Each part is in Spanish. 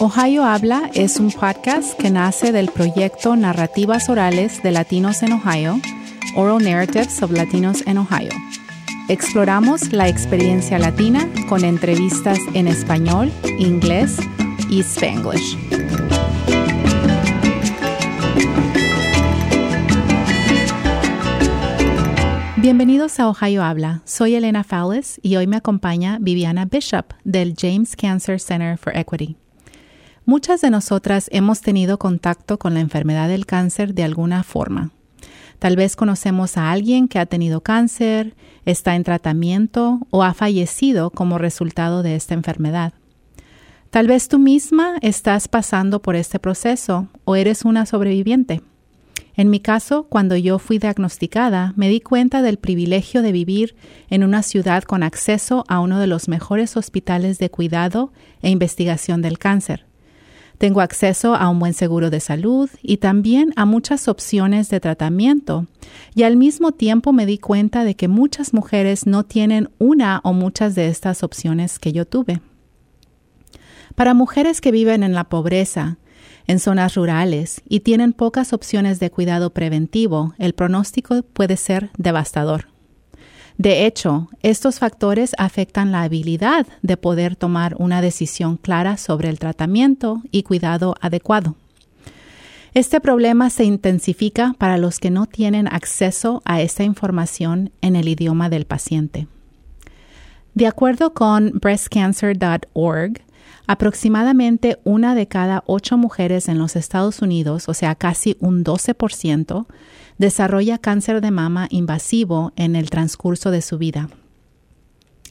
Ohio Habla es un podcast que nace del proyecto Narrativas Orales de Latinos en Ohio, Oral Narratives of Latinos in Ohio. Exploramos la experiencia latina con entrevistas en español, inglés y spanglish. Bienvenidos a Ohio Habla. Soy Elena Fowles y hoy me acompaña Viviana Bishop del James Cancer Center for Equity. Muchas de nosotras hemos tenido contacto con la enfermedad del cáncer de alguna forma. Tal vez conocemos a alguien que ha tenido cáncer, está en tratamiento o ha fallecido como resultado de esta enfermedad. Tal vez tú misma estás pasando por este proceso o eres una sobreviviente. En mi caso, cuando yo fui diagnosticada, me di cuenta del privilegio de vivir en una ciudad con acceso a uno de los mejores hospitales de cuidado e investigación del cáncer. Tengo acceso a un buen seguro de salud y también a muchas opciones de tratamiento. Y al mismo tiempo me di cuenta de que muchas mujeres no tienen una o muchas de estas opciones que yo tuve. Para mujeres que viven en la pobreza, en zonas rurales y tienen pocas opciones de cuidado preventivo, el pronóstico puede ser devastador. De hecho, estos factores afectan la habilidad de poder tomar una decisión clara sobre el tratamiento y cuidado adecuado. Este problema se intensifica para los que no tienen acceso a esta información en el idioma del paciente. De acuerdo con breastcancer.org, aproximadamente una de cada ocho mujeres en los Estados Unidos, o sea, casi un 12%, desarrolla cáncer de mama invasivo en el transcurso de su vida.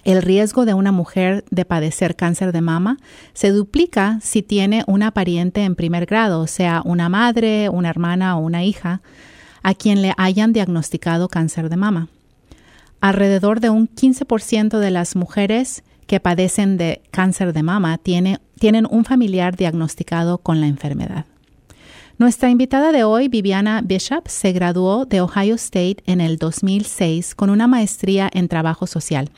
El riesgo de una mujer de padecer cáncer de mama se duplica si tiene una pariente en primer grado, sea una madre, una hermana o una hija, a quien le hayan diagnosticado cáncer de mama. Alrededor de un 15% de las mujeres que padecen de cáncer de mama tienen un familiar diagnosticado con la enfermedad. Nuestra invitada de hoy, Viviana Bishop, se graduó de Ohio State en el 2006 con una maestría en trabajo social.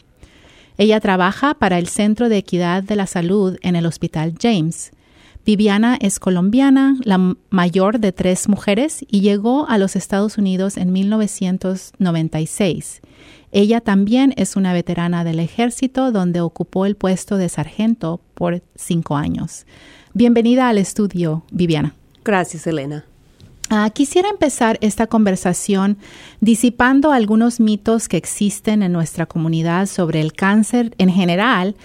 Ella trabaja para el Centro de Equidad de la Salud en el Hospital James. Viviana es colombiana, la mayor de tres mujeres, y llegó a los Estados Unidos en 1996. Ella también es una veterana del ejército donde ocupó el puesto de sargento por cinco años. Bienvenida al estudio, Viviana. Gracias, Elena. Ah, quisiera empezar esta conversación disipando algunos mitos que existen en nuestra comunidad sobre el cáncer en general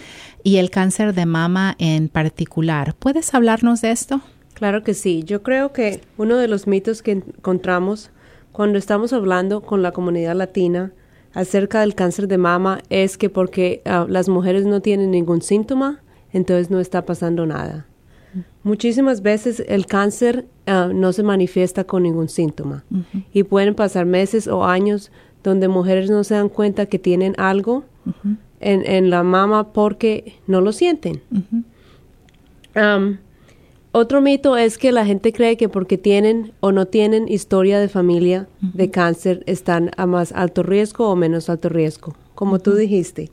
y el cáncer de mama en particular. ¿Puedes hablarnos de esto? Claro que sí. Yo creo que uno de los mitos que encontramos cuando estamos hablando con la comunidad latina acerca del cáncer de mama es que porque ah, las mujeres no tienen ningún síntoma, entonces no está pasando nada. Muchísimas veces el cáncer ah, no se manifiesta con ningún síntoma y pueden pasar meses o años donde mujeres no se dan cuenta que tienen algo en, en, la mama porque no lo sienten. Otro mito es que la gente cree que porque tienen o no tienen historia de familia de cáncer están a más alto riesgo o menos alto riesgo, como tú dijiste.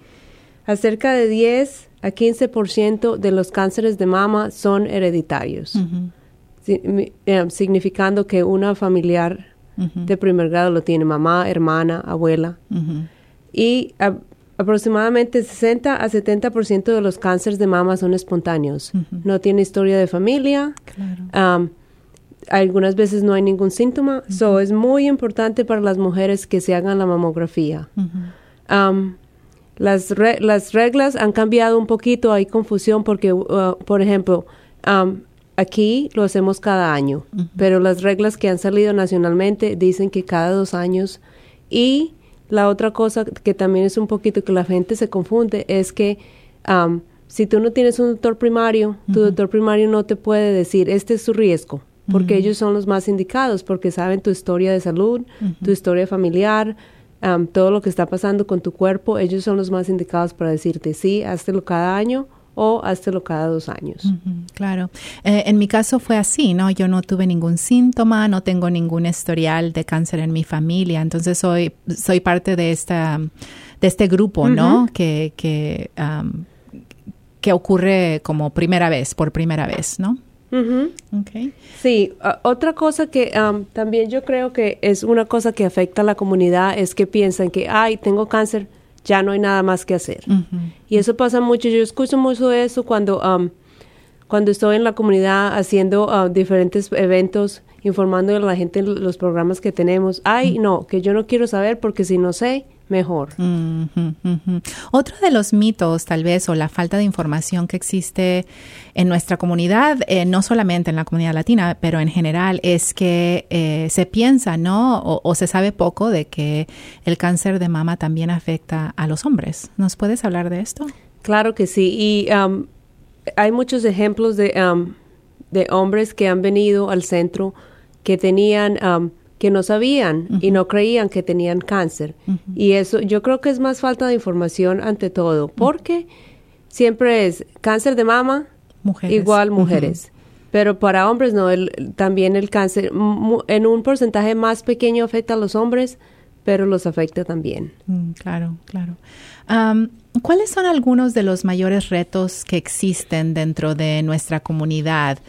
Acerca de 10 a 15% de los cánceres de mama son hereditarios, eh, significando que una familiar de primer grado lo tiene mamá, hermana, abuela. Y aproximadamente 60 a 70% de los cánceres de mama son espontáneos. No tiene historia de familia. algunas veces no hay ningún síntoma. So es muy importante para las mujeres que se hagan la mamografía. Las, las reglas han cambiado un poquito, hay confusión porque, uh, por ejemplo, um, aquí lo hacemos cada año, pero las reglas que han salido nacionalmente dicen que cada dos años. Y la otra cosa que también es un poquito que la gente se confunde es que um, si tú no tienes un doctor primario, tu doctor primario no te puede decir, este es su riesgo, porque ellos son los más indicados, porque saben tu historia de salud, tu historia familiar, todo lo que está pasando con tu cuerpo, ellos son los más indicados para decirte, sí, háztelo cada año o háztelo cada dos años. claro. Eh, en mi caso fue así, ¿no? Yo no tuve ningún síntoma, no tengo ningún historial de cáncer en mi familia, entonces soy, soy parte de, esta, de este grupo, ¿no? Que, que, que ocurre como primera vez, por primera vez, ¿no? okay. Sí, otra cosa que um, también yo creo que es una cosa que afecta a la comunidad es que piensan que, ay, tengo cáncer, ya no hay nada más que hacer. Y eso pasa mucho, yo escucho mucho eso cuando, um, cuando estoy en la comunidad haciendo uh, diferentes eventos, informando a la gente los programas que tenemos. Ay, no, que yo no quiero saber porque si no sé, mejor. Otro de los mitos, tal vez, o la falta de información que existe en nuestra comunidad, eh, no solamente en la comunidad latina, pero en general, es que eh, se piensa, ¿no? O, se sabe poco de que el cáncer de mama también afecta a los hombres. ¿Nos puedes hablar de esto? Claro que sí. Y um, hay muchos ejemplos de, um, de hombres que han venido al centro que tenían um, que no sabían y no creían que tenían cáncer. Y eso yo creo que es más falta de información ante todo, porque siempre es cáncer de mama igual mujeres. Pero para hombres no, el, también el cáncer en un porcentaje más pequeño afecta a los hombres, pero los afecta también. Mm, claro, claro. ¿Cuáles son algunos de los mayores retos que existen dentro de nuestra comunidad?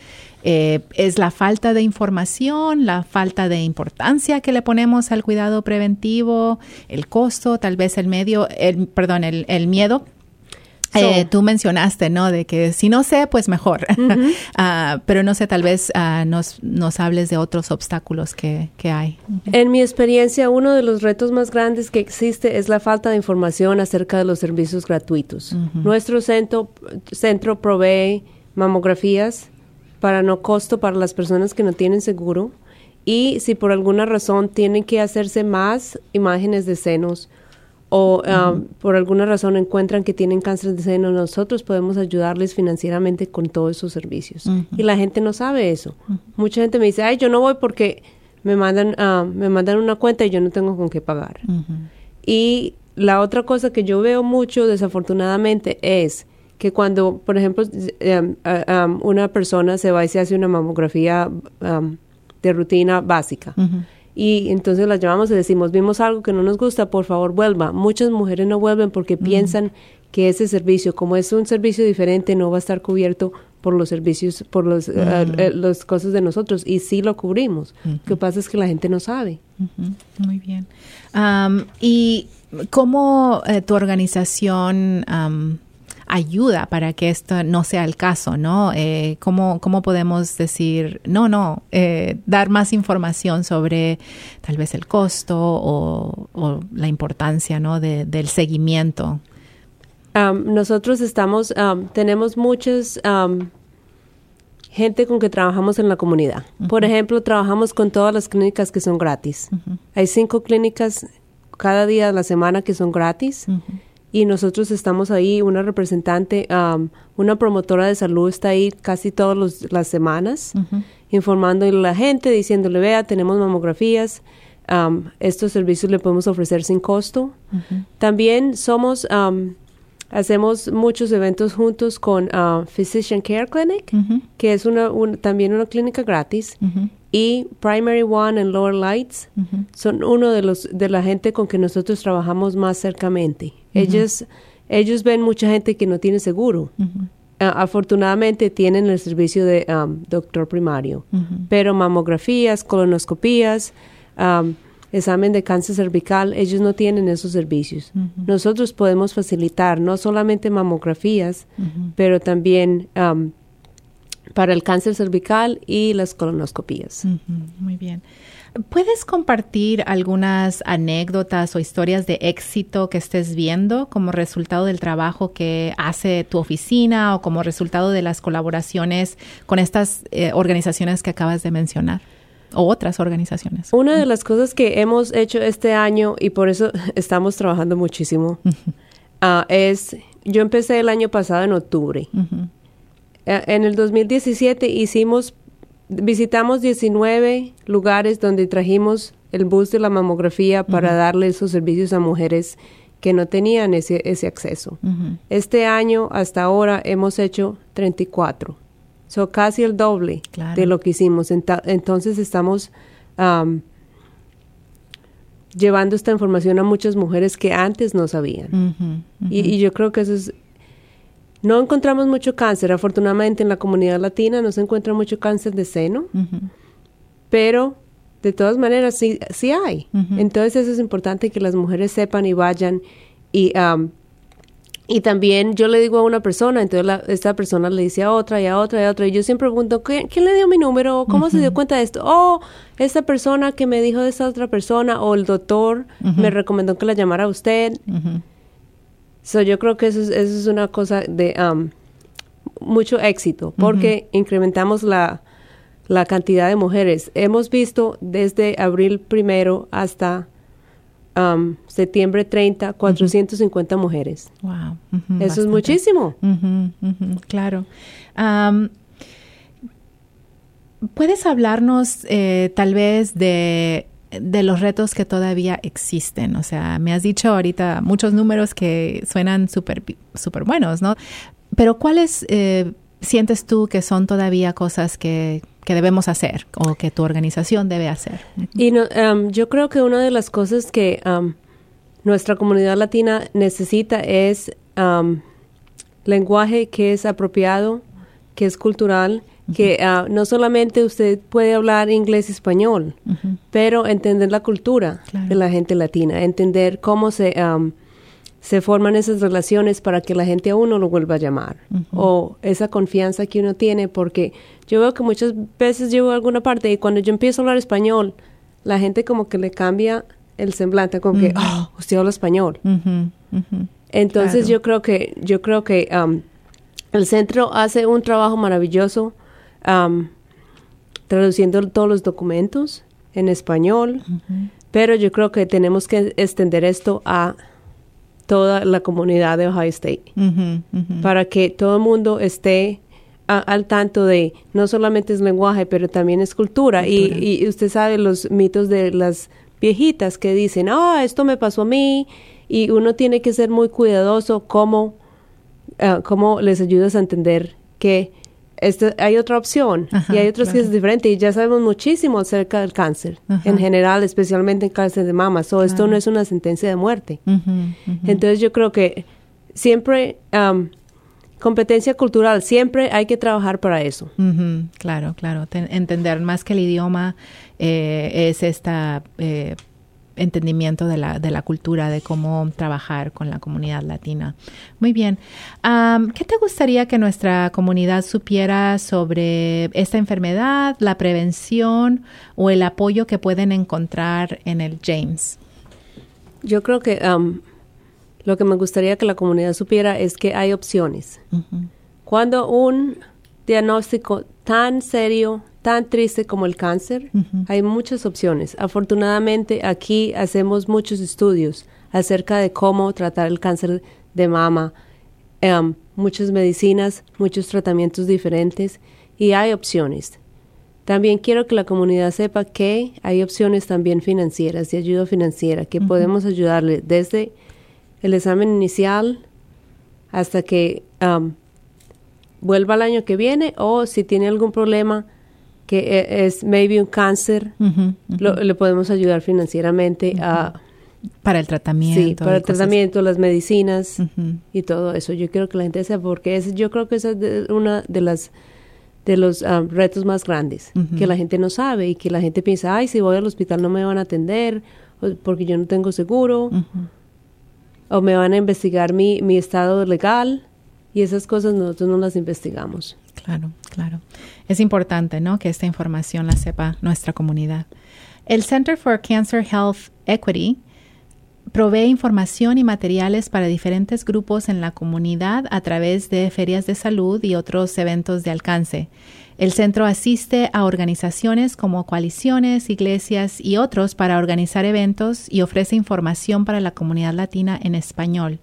Eh, es la falta de información, la falta de importancia que le ponemos al cuidado preventivo, el costo, tal vez el medio, el, perdón, el, el miedo eh, tú mencionaste, ¿no? De que si no sé, pues mejor. Ah, pero no sé, tal vez ah, nos, nos hables de otros obstáculos que, que hay. En mi experiencia, uno de los retos más grandes que existe es la falta de información acerca de los servicios gratuitos. Nuestro centro, centro provee mamografías para no costo para las personas que no tienen seguro y si por alguna razón tienen que hacerse más imágenes de senos o um, por alguna razón encuentran que tienen cáncer de seno, nosotros podemos ayudarles financieramente con todos esos servicios. Y la gente no sabe eso. Mucha gente me dice, ay, yo no voy porque me mandan, uh, me mandan una cuenta y yo no tengo con qué pagar. Y la otra cosa que yo veo mucho, desafortunadamente, es que cuando, por ejemplo, um, uh, um, una persona se va y se hace una mamografía de rutina básica y entonces las llamamos y decimos, vimos algo que no nos gusta, por favor vuelva. Muchas mujeres no vuelven porque piensan que ese servicio, como es un servicio diferente, no va a estar cubierto por los servicios, por los, uh los cosas de nosotros y sí lo cubrimos. Lo que pasa es que la gente no sabe. Muy bien. ¿Y cómo eh, tu organización ayuda para que esto no sea el caso, ¿no? Eh, ¿cómo, ¿cómo, podemos decir, no, no, eh, dar más información sobre tal vez el costo o, la importancia, ¿no? del seguimiento. nosotros estamos, tenemos muchas gente con que trabajamos en la comunidad. Por ejemplo, trabajamos con todas las clínicas que son gratis. Hay cinco clínicas cada día de la semana que son gratis y nosotros estamos ahí, una representante, una promotora de salud está ahí casi todas las semanas, informándole a la gente, diciéndole, vea, tenemos mamografías, estos servicios le podemos ofrecer sin costo. También somos, hacemos muchos eventos juntos con uh, Physician Care Clinic, que es una, también una clínica gratis y Primary One and Lower Lights son uno de los de la gente con que nosotros trabajamos más cercamente. Ellos ellos ven mucha gente que no tiene seguro. afortunadamente tienen el servicio de um, doctor primario, pero mamografías, colonoscopías, um, examen de cáncer cervical, ellos no tienen esos servicios. Nosotros podemos facilitar no solamente mamografías, pero también um, para el cáncer cervical y las colonoscopías. muy bien. ¿Puedes compartir algunas anécdotas o historias de éxito que estés viendo como resultado del trabajo que hace tu oficina o como resultado de las colaboraciones con estas eh, organizaciones que acabas de mencionar? o otras organizaciones. Una de las cosas que hemos hecho este año y por eso estamos trabajando muchísimo ah, es, yo empecé el año pasado en octubre en el 2017 hicimos, visitamos 19 lugares donde trajimos el bus de la mamografía para darle esos servicios a mujeres que no tenían ese, ese acceso. Este año, hasta ahora, hemos hecho 34. son casi el doble de lo que hicimos. entonces estamos llevando esta información a muchas mujeres que antes no sabían. y, yo creo que eso es no encontramos mucho cáncer. Afortunadamente en la comunidad latina no se encuentra mucho cáncer de seno, pero de todas maneras sí, sí hay. Entonces eso es importante que las mujeres sepan y vayan y... y también yo le digo a una persona, entonces esta persona le dice a otra y a otra y a otra. Y yo siempre pregunto, ¿quién, le dio mi número? ¿Cómo se dio cuenta de esto? Oh, esta persona que me dijo de esta otra persona o el doctor me recomendó que la llamara a usted. So, yo creo que eso es, eso es una cosa de mucho éxito porque incrementamos la, la cantidad de mujeres. Hemos visto desde abril primero hasta septiembre 30, 450 mujeres. Wow. Eso es muchísimo. claro. ¿Puedes hablarnos eh, tal vez de de los retos que todavía existen. O sea, me has dicho ahorita muchos números que suenan súper super buenos, ¿no? Pero ¿cuáles eh, sientes tú que son todavía cosas que, que, debemos hacer o que tu organización debe hacer? Y no, yo creo que una de las cosas que nuestra comunidad latina necesita es um, lenguaje que es apropiado, que es cultural, que ah, no solamente usted puede hablar inglés y español, pero entender la cultura de la gente latina, entender cómo se, se forman esas relaciones para que la gente a uno lo vuelva a llamar, o esa confianza que uno tiene, porque yo veo que muchas veces llevo a alguna parte y cuando yo empiezo a hablar español, la gente como que le cambia el semblante, como que, oh, usted habla español. Entonces yo creo que, yo creo que el centro hace un trabajo maravilloso traduciendo todos los documentos en español, pero yo creo que tenemos que extender esto a toda la comunidad de Ohio State para que todo el mundo esté al tanto de no solamente es lenguaje, pero también es cultura. Y, usted sabe los mitos de las viejitas que dicen, ah, esto me pasó a mí, y uno tiene que ser muy cuidadoso cómo, ah, cómo les ayudas a entender que este, hay otra opción y hay otras que es diferente y ya sabemos muchísimo acerca del cáncer en general, especialmente en cáncer de mama. So, Esto no es una sentencia de muerte. Entonces yo creo que siempre, competencia cultural, siempre hay que trabajar para eso. Claro, claro. entender más que el idioma eh, es esta... Eh, entendimiento de la, de la cultura, de cómo trabajar con la comunidad latina. Muy bien. ¿Qué te gustaría que nuestra comunidad supiera sobre esta enfermedad, la prevención o el apoyo que pueden encontrar en el James? Yo creo que lo que me gustaría que la comunidad supiera es que hay opciones. Cuando un diagnóstico tan serio tan triste como el cáncer, hay muchas opciones. Afortunadamente aquí hacemos muchos estudios acerca de cómo tratar el cáncer de mama, em, muchas medicinas, muchos tratamientos diferentes y hay opciones. También quiero que la comunidad sepa que hay opciones también financieras, de ayuda financiera, que podemos ayudarle desde el examen inicial hasta que em, vuelva el año que viene o si tiene algún problema que e, es maybe un cáncer, le podemos ayudar financieramente a... Para el tratamiento. Sí, para el tratamiento, las medicinas y todo eso. Yo quiero que la gente sepa, porque es, yo creo que esa es una de las de los ah, retos más grandes, que la gente no sabe y que la gente piensa, ay, si voy al hospital no me van a atender porque yo no tengo seguro, o me van a investigar mi, mi estado legal, y esas cosas nosotros no las investigamos. Claro, claro. Es importante, ¿no? Que esta información la sepa nuestra comunidad. El Center for Cancer Health Equity provee información y materiales para diferentes grupos en la comunidad a través de ferias de salud y otros eventos de alcance. El centro asiste a organizaciones como coaliciones, iglesias y otros para organizar eventos y ofrece información para la comunidad latina en español.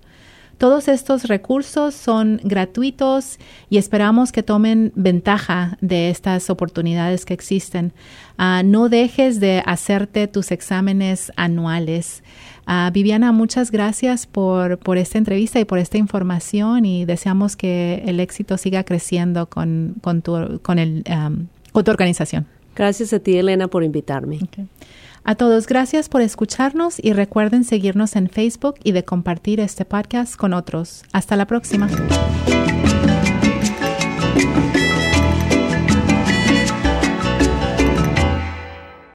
Todos estos recursos son gratuitos y esperamos que tomen ventaja de estas oportunidades que existen. Ah, no dejes de hacerte tus exámenes anuales. Ah, Viviana, muchas gracias por, por, esta entrevista y por esta información y deseamos que el éxito siga creciendo con, con, tu, con, el, con tu organización. Gracias a ti, Elena, por invitarme. A todos, gracias por escucharnos y recuerden seguirnos en Facebook y de compartir este podcast con otros. Hasta la próxima.